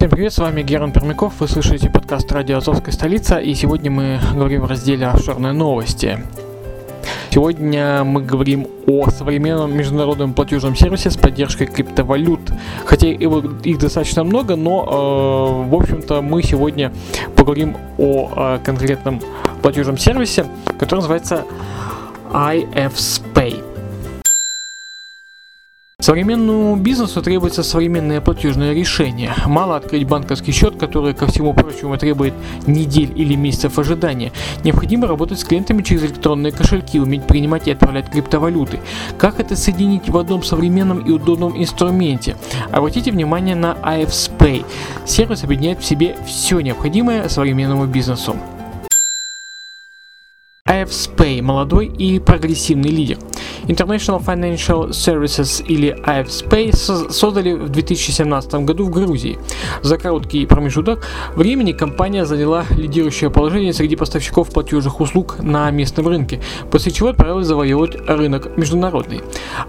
Всем привет, с вами Герман Пермяков, вы слушаете подкаст «Радио Азовская столица», и сегодня мы говорим в разделе «Офшорные новости». Сегодня мы говорим о современном международном платежном сервисе с поддержкой криптовалют. Хотя его- их достаточно много, но, э, в общем-то, мы сегодня поговорим о э, конкретном платежном сервисе, который называется IFSPay. Современному бизнесу требуется современное платежное решение. Мало открыть банковский счет, который, ко всему прочему, требует недель или месяцев ожидания. Необходимо работать с клиентами через электронные кошельки, уметь принимать и отправлять криптовалюты. Как это соединить в одном современном и удобном инструменте? Обратите внимание на IFSPay. Сервис объединяет в себе все необходимое современному бизнесу. IFSPay – молодой и прогрессивный лидер. International Financial Services или IFSPay со- создали в 2017 году в Грузии. За короткий промежуток времени компания заняла лидирующее положение среди поставщиков платежных услуг на местном рынке, после чего отправилась завоевывать рынок международный.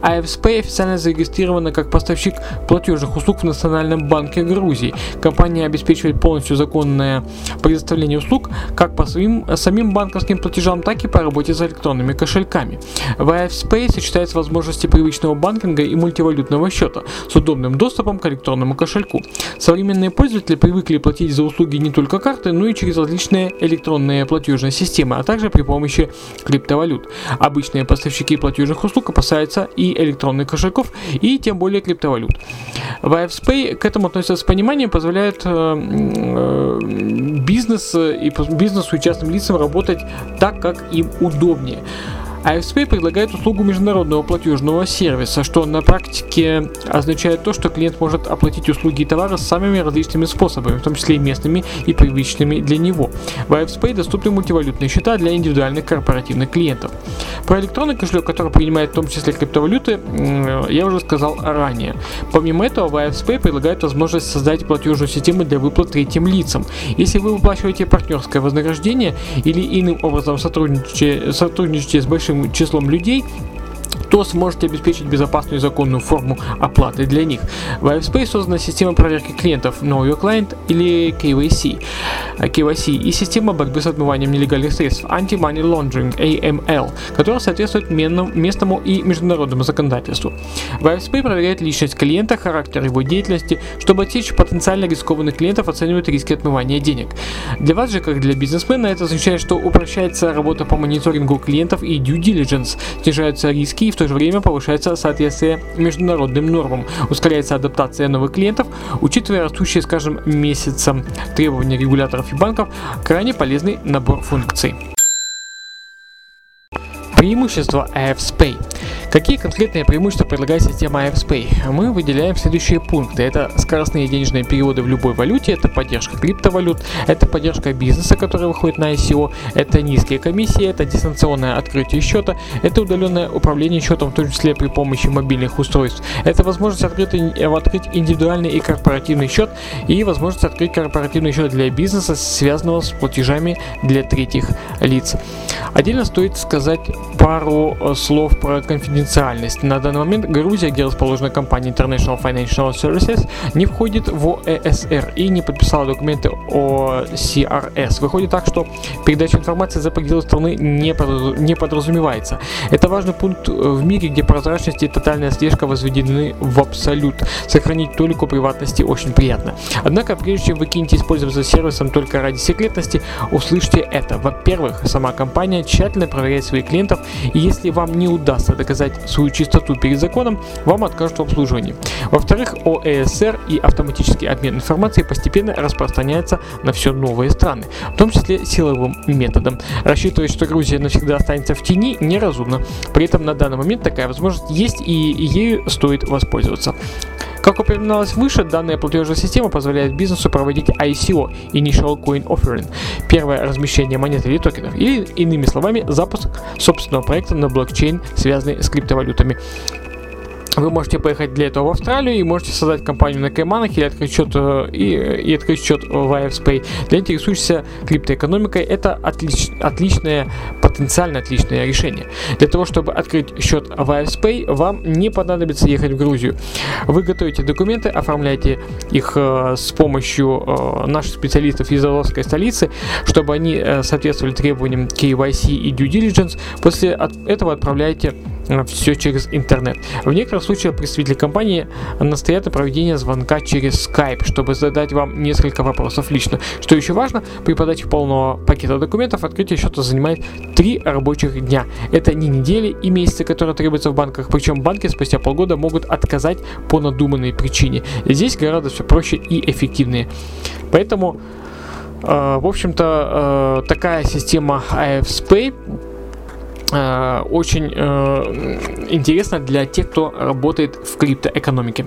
IFSPay официально зарегистрирована как поставщик платежных услуг в Национальном банке Грузии. Компания обеспечивает полностью законное предоставление услуг как по своим самим банковским платежам, так и по работе с электронными кошельками. В IFSPay сочетаются возможности привычного банкинга и мультивалютного счета с удобным доступом к электронному кошельку. Современные пользователи привыкли платить за услуги не только карты, но и через различные электронные платежные системы, а также при помощи криптовалют. Обычные поставщики платежных услуг опасаются и электронных кошельков, и тем более криптовалют. В IFSPay к этому относятся с пониманием, позволяет э, э, бизнес и по- бизнесу и частным лицам работать так, как им удобнее. IFSPay предлагает услугу международного платежного сервиса, что на практике означает то, что клиент может оплатить услуги и товары самыми различными способами, в том числе и местными и привычными для него. В IFSPay доступны мультивалютные счета для индивидуальных корпоративных клиентов. Про электронный кошелек, который принимает в том числе криптовалюты, я уже сказал ранее. Помимо этого, в IFSPay предлагает возможность создать платежную систему для выплат третьим лицам. Если вы выплачиваете партнерское вознаграждение или иным образом сотрудничаете, сотрудничаете с большим числом людей, то сможете обеспечить безопасную и законную форму оплаты для них. В IFSPay создана система проверки клиентов Know Your Client или KYC, KYC и система борьбы с отмыванием нелегальных средств Anti-Money Laundering AML, которая соответствует местному и международному законодательству. В IFSPay проверяет личность клиента, характер его деятельности, чтобы отсечь потенциально рискованных клиентов, оценивает риски отмывания денег. Для вас же, как для бизнесмена, это означает, что упрощается работа по мониторингу клиентов и due diligence, снижаются риски и в то же время повышается соответствие международным нормам, ускоряется адаптация новых клиентов, учитывая растущие с каждым месяцем требования регуляторов и банков, крайне полезный набор функций. Преимущества AFSPay. Какие конкретные преимущества предлагает система AFSPay? Мы выделяем следующие пункты. Это скоростные денежные переводы в любой валюте, это поддержка криптовалют, это поддержка бизнеса, который выходит на ICO, это низкие комиссии, это дистанционное открытие счета, это удаленное управление счетом, в том числе при помощи мобильных устройств. Это возможность открыть, открыть индивидуальный и корпоративный счет и возможность открыть корпоративный счет для бизнеса, связанного с платежами для третьих лиц. Отдельно стоит сказать пару э, слов про конфиденциальность. На данный момент Грузия, где расположена компания International Financial Services, не входит в ОЭСР и не подписала документы о CRS. Выходит так, что передача информации за пределы страны не, подразу- не подразумевается. Это важный пункт э, в мире, где прозрачность и тотальная слежка возведены в абсолют. Сохранить толику приватности очень приятно. Однако, прежде чем вы кинетесь пользоваться сервисом только ради секретности, услышьте это. Во-первых, сама компания тщательно проверяет своих клиентов, и если вам не удастся доказать свою чистоту перед законом, вам откажут в обслуживании. Во-вторых, ОЭСР и автоматический обмен информацией постепенно распространяется на все новые страны, в том числе силовым методом. Рассчитывать, что Грузия навсегда останется в тени, неразумно. При этом на данный момент такая возможность есть и ею стоит воспользоваться. Как упоминалось выше, данная платежная система позволяет бизнесу проводить ICO – Initial Coin Offering – первое размещение монет или токенов, или, иными словами, запуск собственного проекта на блокчейн, связанный с криптовалютами. Вы можете поехать для этого в Австралию и можете создать компанию на Кайманах или открыть счет э, и, и открыть счет в IFSPay. Для интересующихся криптоэкономикой это отлич, отличное, потенциально отличное решение. Для того, чтобы открыть счет в IFSPay, вам не понадобится ехать в Грузию. Вы готовите документы, оформляете их э, с помощью э, наших специалистов из Азовской столицы, чтобы они э, соответствовали требованиям KYC и Due Diligence. После от этого отправляете все через интернет. В некоторых случаях представители компании настоят на проведении звонка через Skype, чтобы задать вам несколько вопросов лично. Что еще важно, при подаче полного пакета документов открытие счета занимает 3 рабочих дня. Это не недели и месяцы, которые требуются в банках, причем банки спустя полгода могут отказать по надуманной причине. Здесь гораздо все проще и эффективнее. Поэтому, э, в общем-то, э, такая система IFSPay э, очень э, интересно для тех, кто работает в криптоэкономике.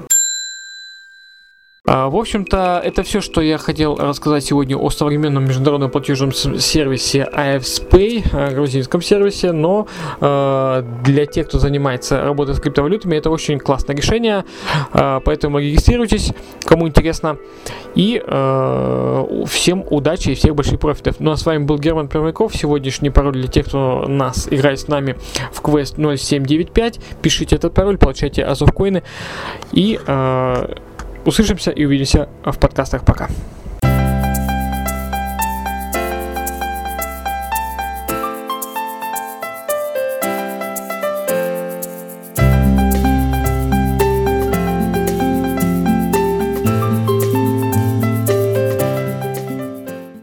А, В общем-то, это все, что я хотел рассказать сегодня о современном международном платежном сервисе IFSPay, э, грузинском сервисе, но э, для тех, кто занимается работой с криптовалютами, это очень классное решение, э, поэтому регистрируйтесь, кому интересно, и э, всем удачи и всех больших профитов. Ну а с вами был Герман Пермяков, сегодняшний пароль для тех, кто нас играет с нами в квест 0795, пишите этот пароль, получайте Азов коины и э, Услышимся и увидимся в подкастах. Пока.